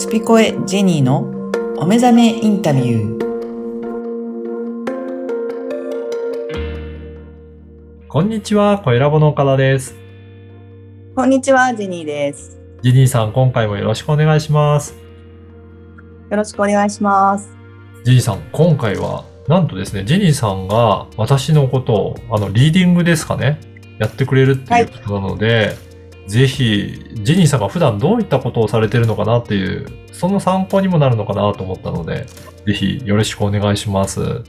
スピコエジェニーのお目覚めインタビュー。こんにちは、小ラボの岡田です。こんにちは、ジェニーです。ジニーさん、今回もよろしくお願いします。よろしくお願いします。ジニーさん、今回は、なんとですね、ジニーさんが私のことを、あの、リーディングですかね、やってくれるっていうことなので、ぜひ、ジニーさんが普段どういったことをされてるのかなっていう、その参考にもなるのかなと思ったので、ぜひよろしくお願いします。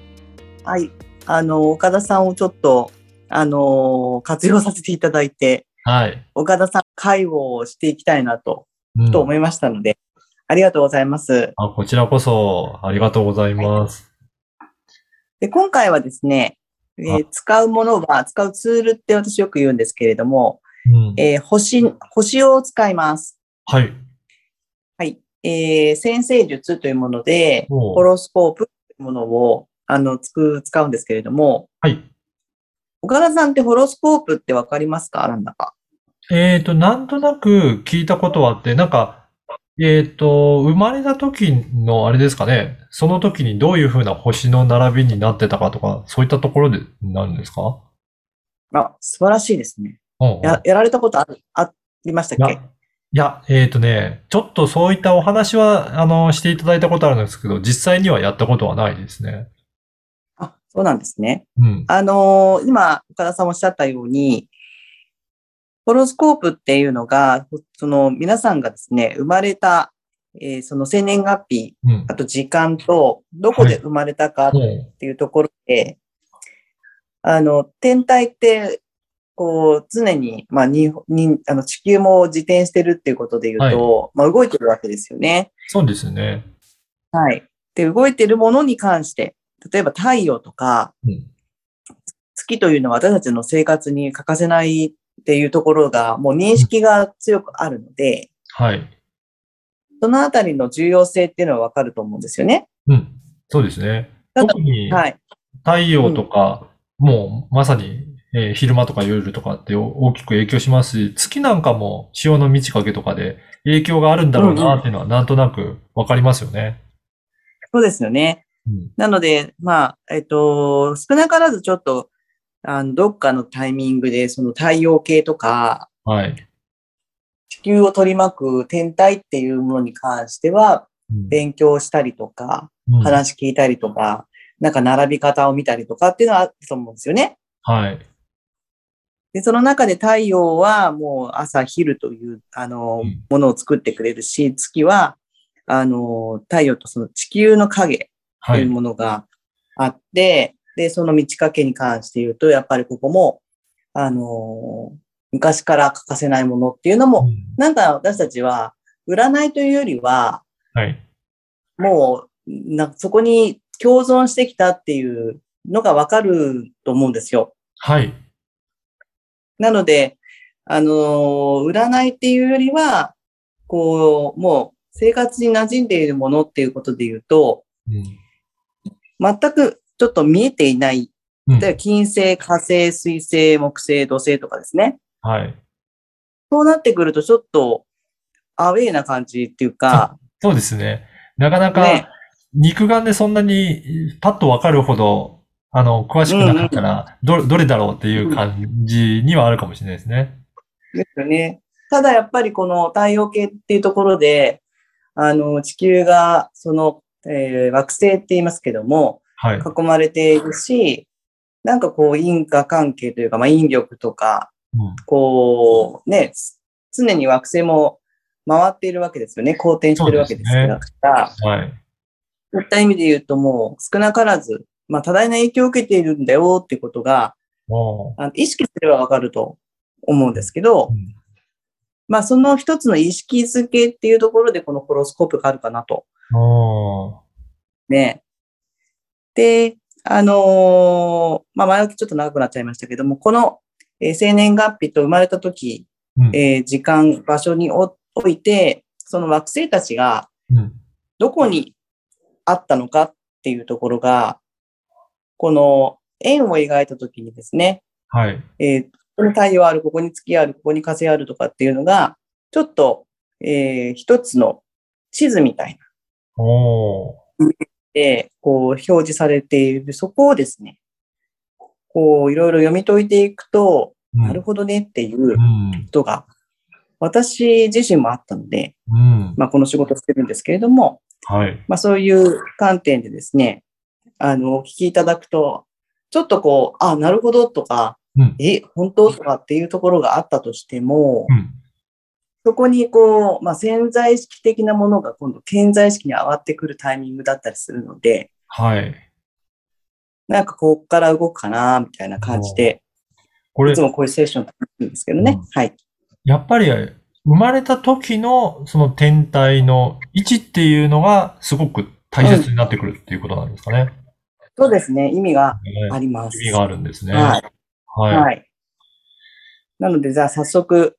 はい。あの、岡田さんをちょっと、あの、活用させていただいて、はい。岡田さん会をしていきたいなと、うんと思いましたので、ありがとうございます。あこちらこそ、ありがとうございます。で、今回はですね、えーあ使うものは、使うツールって私よく言うんですけれども、うんえー星、星を使います。はい。はい。えー、先生術というもので、ホロスコープというものを、あの、つく、使うんですけれども、はい。岡田さんってホロスコープってわかりますか？なんだか。えっと、なんとなく聞いたことはあって、なんか、えっと、生まれた時のあれですかね、その時にどういう風な星の並びになってたかとか、そういったところでなるんですか？あ、素晴らしいですね。や、やられたことある、ありましたっけ？いや、えっとね、ちょっとそういったお話は、あの、していただいたことあるんですけど、実際にはやったことはないですね。あ、そうなんですね。うん。あのー今、岡田さんおっしゃったように、ホロスコープっていうのが、その皆さんがですね、生まれた、えーその生年月日、うんあ。と時間と、どこで生まれたかっうんていうところで、あの、天体って、こう、常に、まあ、に、に、あの、地球も自転してるっていうことで言うと、まあ、動いてるわけですよね。そうですね。はい。で、動いてるものに関して、例えば太陽とかうん。月というのは私たちの生活に欠かせないっていうところが、もう認識が強くあるので、はい。そのあたりの重要性っていうのはわかると思うんですよね。うん。そうですね。特に、はい。太陽とか、もうまさに、えー昼間とか夜とかってお大きく影響しますし、月なんかも潮の満ち欠けとかで影響があるんだろうなっていうのはなんとなくわかりますよね。そうですよね。うん。なので、まあ、えっと、少なからずちょっと、あの、どっかのタイミングで、その太陽系とか、はい。地球を取り巻く天体っていうものに関しては、うん勉強したりとか、うん話聞いたりとか、なんか並び方を見たりとかっていうのはあると思うんですよね。はい。で、その中で太陽はもう朝昼という、あのうん、ものを作ってくれるし、月は、あの、太陽とその地球の影というはい。ものがあって、で、その満ち欠けに関して言うと、やっぱりここも、あの、昔から欠かせないものっていうのも、うんなんか私たちは、占いというよりは、はい。もう、なそこに共存してきたっていうのがわかると思うんですよ。はい。なので、あのー占いっていうよりは、こう、もう生活に馴染んでいるものっていうことで言うと、うん全くちょっと見えていない、うん例えば金星、火星、水星、木星、土星とかですね。はい。そうなってくるとちょっとアウェーな感じっていうか、そうですね。なかなかね、肉眼でそんなにパッとわかるほど、あの、詳しくなかったら、ど、どれだろうっていう感じにはあるかもしれないですね。ですよね。ただやっぱりこの太陽系っていうところで、あの、地球がその、えー惑星って言いますけども、はい。囲まれているし、なんかこう因果関係というか、まあ引力とか、うんこう、ね、常に惑星も回っているわけですよね。公転してるわけですから。はい。そういった意味で言うともう少なからず、まあ多大な影響を受けているんだよっていうことが、あの意識すればわかると思うんですけど、うん。まあその一つの意識づけっていうところでこのホロスコープがあるかなと。ね。で、あのーまあ前置きちょっと長くなっちゃいましたけども、この、えー生年月日と生まれた時、うん。えー時間、場所におおいて、その惑星たちがうん。どこにあったのかっていうところが、この円を描いた時にですね、はい。えーここに太陽ある、ここに月ある、ここに風あるとかっていうのが、ちょっと、えー一つの地図みたいな。おー。で、こう、表示されている、そこをですね、こう、いろいろ読み解いていくと、うんなるほどねっていううん。ことが、私自身もあったので、うん。まあ、この仕事をしてるんですけれども、はい。まあ、そういう観点でですね、あの、お聞きいただくと、ちょっとこう、あ、なるほどとか、うん。え、本当？とかっていうところがあったとしても、うん。そこにこう、まあ、潜在意識的なものが今度、潜在意識に上がってくるタイミングだったりするので、はい。なんかこっから動くかな、みたいな感じで、これいつ、もこういうセッション楽しいんですけどね。うんはい。やっぱり、生まれた時のその天体の位置っていうのがすごく大切になってくるっていうことなんですかね。そうですね。意味がねあります。意味があるんですね。はい。はい。はい。なので、じゃあ早速。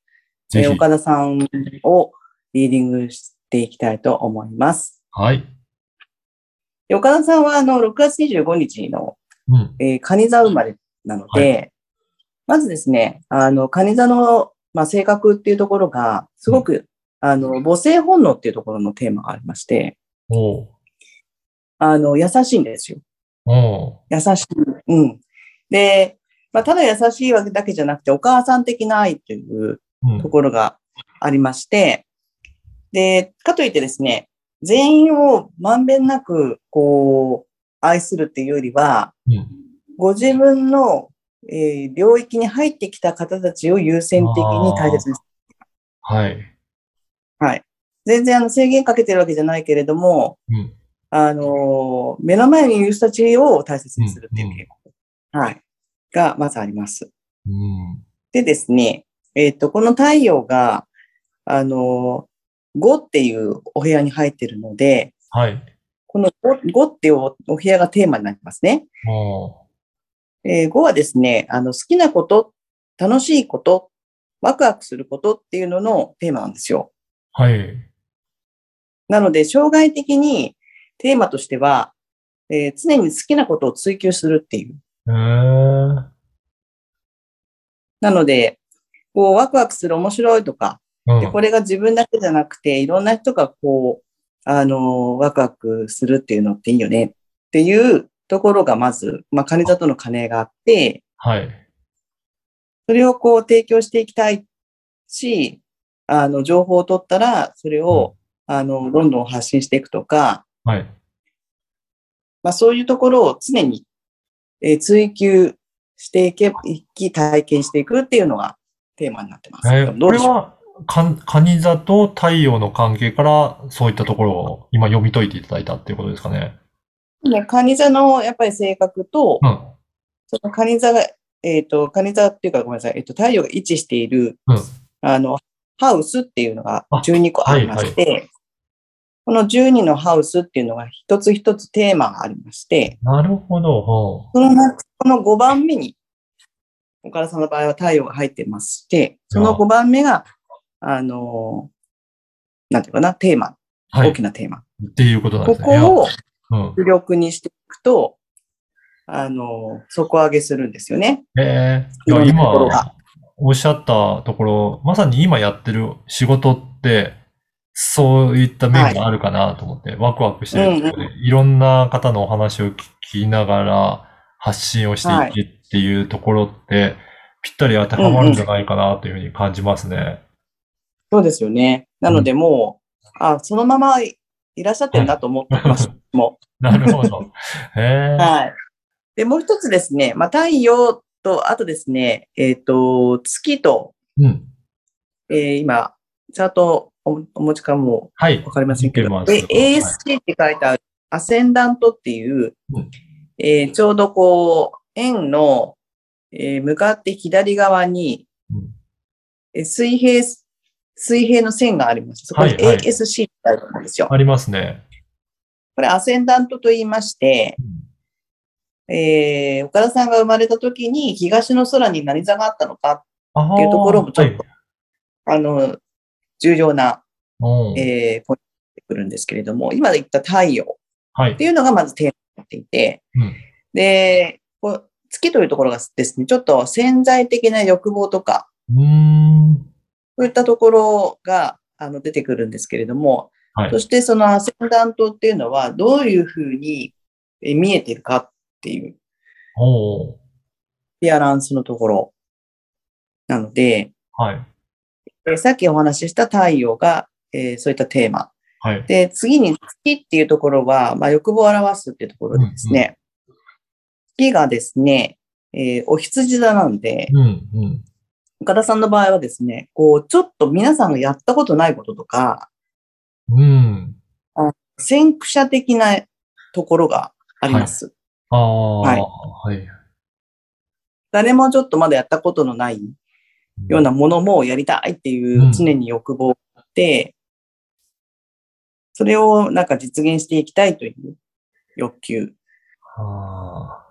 えー岡田さんをリーディングしていきたいと思います。はい。で岡田さんは、あの、6月25日の、うん。えー、蟹座生まれなので、まずですね、あの、蟹座の、まあ、性格っていうところが、すごく、あの、母性本能っていうところのテーマがありまして、おうあの、優しいんですよ。優しい。うん。で、まあ、ただ優しいわけだけじゃなくて、お母さん的な愛といううんところがありまして、で、かといってですね、全員をまんべんなく、こう、愛するっていうよりは、うん。ご自分の、えー領域に入ってきた方たちを優先的に大切にすはい。る。はい。全然あの制限かけてるわけじゃないけれども、うん。あのー目の前にいる人たちを大切にするっていう傾向、はい。が、まずあります。うん。でですね、えっ、と、この太陽が、あのー、5っていうお部屋に入ってるので、はい。この 5, 5っていうおお部屋がテーマになりますね。えー5はですね、あの、好きなこと、楽しいこと、ワクワクすることっていうののテーマなんですよ。はい。なので、障害的にテーマとしては、えー常に好きなことを追求するっていう。えー。なので、こう、ワクワクする面白いとか、うんで、これが自分だけじゃなくて、いろんな人がこう、あの、ワクワクするっていうのっていいよねっていうところがまず、まあ、金座との金があって、はい。それをこう提供していきたいし、あの、情報を取ったら、それを、あの、どんどん発信していくとか、はい。まあ、そういうところを常に、えー追求していけ、いき、体験していくっていうのがテーマになってます。えーどうでしょう？これは、か、カニ座と太陽の関係から、そういったところを今読み解いていただいたっていうことですかね。ね、カニ座のやっぱり性格と、うん。そのカニ座が、えっ、と、カニ座っていうかごめんなさい、えっ、と、太陽が位置している、うん。あの、ハウスっていうのがあ12個ありまして、この12のハウスっていうのが一つ一つテーマがありまして、なるほど。ほその中、この5番目に、岡田さんの場合は太陽が入ってまして、その5番目が、あの、なんていうかな、テーマ、うはい。大きなテーマ。っていうことなんこですね。こをうん。主力にしていくと、あの、底上げするんですよね。ええいや、いろんなところ今が、おっしゃったところ、まさに今やってる仕事って、そういった面があるかなと思って、ワクワクしてるところで、いろんな方のお話を聞きながら発信をしていけっていうところって、ぴったり当てはまるんじゃないかなというふうに感じますね。そうですよね。なのでもう、あ、そのままいらっしゃってるなと思ってます。もなるほど。へ。はい。で、もう一つですね、まあ、太陽と、あとですね、えっ、と、月と、うん。えー今、チャートおお持ちかもはい。わかりませんけど、見てますえ ASC って書いてある、アセンダントっていう、うんえーちょうどこう、円の、えー向かって左側に、うんえー水平、水平の線があります。そこにはいはい ASC ってあるんですよ。ありますね。これアセンダントと言いまして、えー岡田さんが生まれた時に東の空に何座があったのか、あっていうところもちょっとはいあの、重要な、うんえーポイントになってくるんですけれども、今言った太陽はいって。いうのがまずテーマになっていて、うんで、月というところがですね、ちょっと潜在的な欲望とか、うーん。そういったところがあの出てくるんですけれども、はいそ。してそのアセンダントっていうのはどういうふうにえ見えてるかっていう。ピアランスのところなので、はい。えさっきお話しした太陽が、えーそういったテーマ。はい。で、次に月っていうところは、まあ、欲望を表すっていうところでですね、月がですね、えーお羊座なんで、うん、うん。岡田さんの場合はですね、こう、ちょっと皆さんがやったことないこととか、うん。先駆者的なところがあります。ああ、はいはい。誰もちょっとまだやったことのないようなものもやりたいっていううん常に欲望があって、それをなんか実現していきたいという欲求。ああ。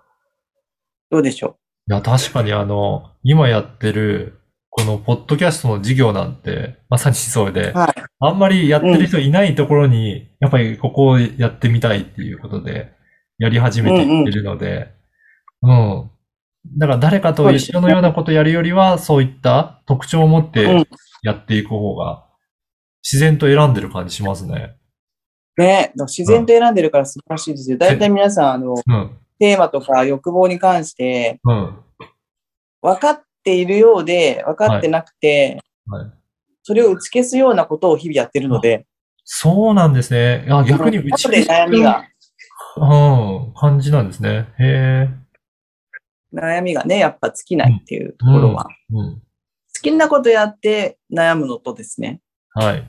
どうでしょいや、確かにあの、今やってる、このポッドキャストの事業なんて、まさにそうでう、はい。あんまりやってる人いないところに、やっぱりここをやってみたいっていうことで、やり始めていってるので、うん。だから誰かと一緒のようなことやるよりは、そういった特徴を持っうてんやっていく方が、自然と選んでる感じしますね。ね、自然と選んでるから素晴らしいですよ。大体皆さん、あの、うん。テーマとか欲望に関してうん。分かっているようで、分かってなくて、はい。それを打ち消すようなことを日々やってるので、そうなんですね。あ、逆に打ち後で悩みが、うん、感じなんですね。へえ。悩みがね、やっぱ尽きないっていうところは、うん。好きなことやって悩むのとですね、はい。好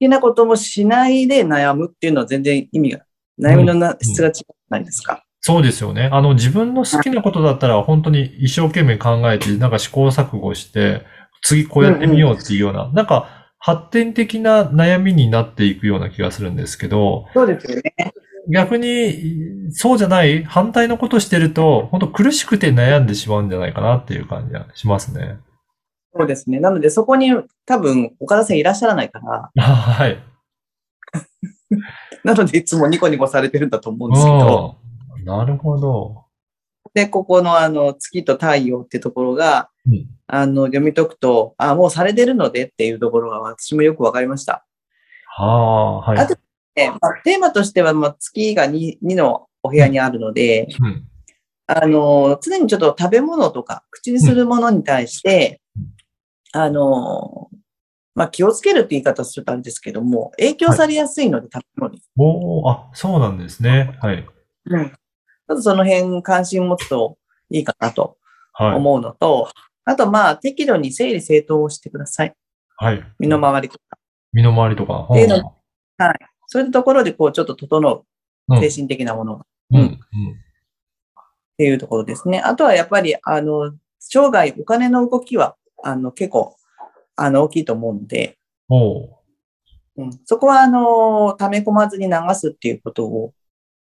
きなこともしないで悩むっていうのは全然意味が、悩みのな質が違うないですか。そうですよね。あの、自分の好きなことだったら、本当に一生懸命考えて、なんか試行錯誤して、次こうやってみようっていうような、なんか発展的な悩みになっていくような気がするんですけど、そうですよね。逆に、そうじゃない、反対のことしてると、本当苦しくて悩んでしまうんじゃないかなっていう感じがしますね。そうですね。なのでそこに多分岡田さんいらっしゃらないから、はい。なのでいつもニコニコされてるんだと思うんですけど、うん。なるほど。で、ここのあの月と太陽ってところが、うんあの読み解くと、あ、もうされてるのでっていうところが私もよくわかりました。はあ、はい。あとでまあ、テーマとしては、まあ、月が 2, 2のお部屋にあるので、うん。あの、常にちょっと食べ物とか、口にするものに対して、あの、まあ、気をつけるって言い方するとあれですけども、影響されやすいので、食べ物に。おー、あ、そうなんですね。はい。うん。ちょっとその辺関心持つといいかなとはい。思うのと、あとまあ、適度に整理整頓をしてください。はい。身の回りとか。身の回りとか。っていうのそういうところで、こう、ちょっと整う、うん精神的なものっうん。うん。ていうところですね。あとはやっぱり、あの、生涯お金の動きは、あの、結構、あの、大きいと思うので。うん、そこは、あの、溜め込まずに流すっていうことを、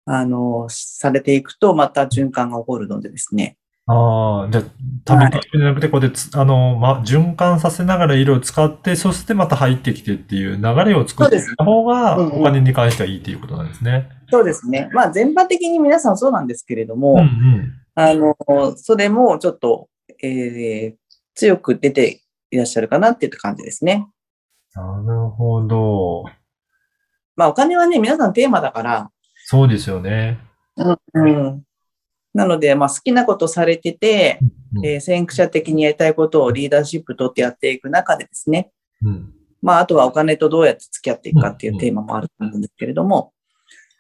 あの、されていくと、また循環が起こるのでですね。ああ、じゃあ、食べていくんじゃなくて、こうやってつ、あの、ま、循環させながら色を使って、そしてまた入ってきてっていう流れを作っていった方うですうんうんお金に関してはいいっていうことなんですね。そうですね。まあ、全般的に皆さんそうなんですけれども、うんうん。あの、それもちょっと、えー、強く出ていらっしゃるかなっていう感じですね。なるほど。まあ、お金はね、皆さんテーマだから、そうですよね。うん。なので、まあ、好きなことされてて、うんえー先駆者的にやりたいことをリーダーシップ取ってやっていく中でですね、うん。まあ、あとはお金とどうやって付き合っていくかっていうテーマもあると思うんですけれども、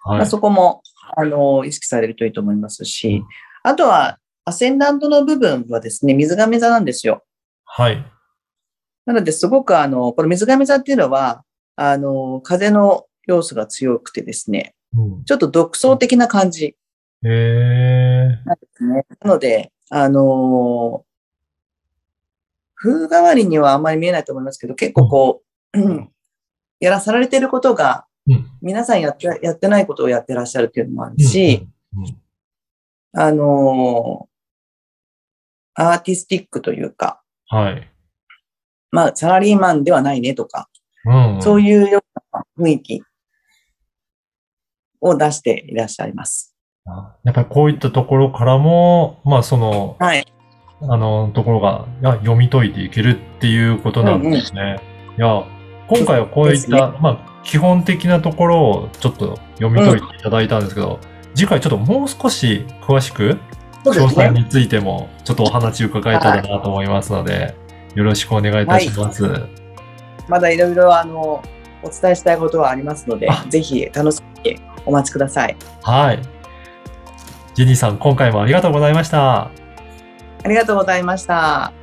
まあ、はい。そこも、あの、意識されるといいと思いますしうん、あとは、アセンダントの部分はですね、水亀座なんですよ。はい。なので、すごくあの、この水亀座っていうのは、あの、風の要素が強くてですね、うん。ちょっと独創的な感じへえ。なんですね。なので、あの風変わりにはあんまり見えないと思いますけど、結構こう、うんやらされてることが、うん。皆さんやって、やってないことをやってらっしゃるっていうのもあるし、うん、うんあのアーティスティックというか、はい。まあ、サラリーマンではないねとか、うん。そういいうような雰囲気を出していらっしゃいます。うん。やっぱりこういったところからも、まあその、はい。あの、ところが、読み解いていけるっていうことなんですね。いや、今回はこういった、まあ、基本的なところをちょっと読み解いていただいたんですけど、次回ちょっともう少し詳しく。詳細についてもちょっとお話伺えたらなと思いますので、よろしくお願いいたします。まだいろいろあの、お伝えしたいことはありますのであ、ぜひ楽しみにお待ちください。はい。ジェニーさん、今回もありがとうございました。ありがとうございました。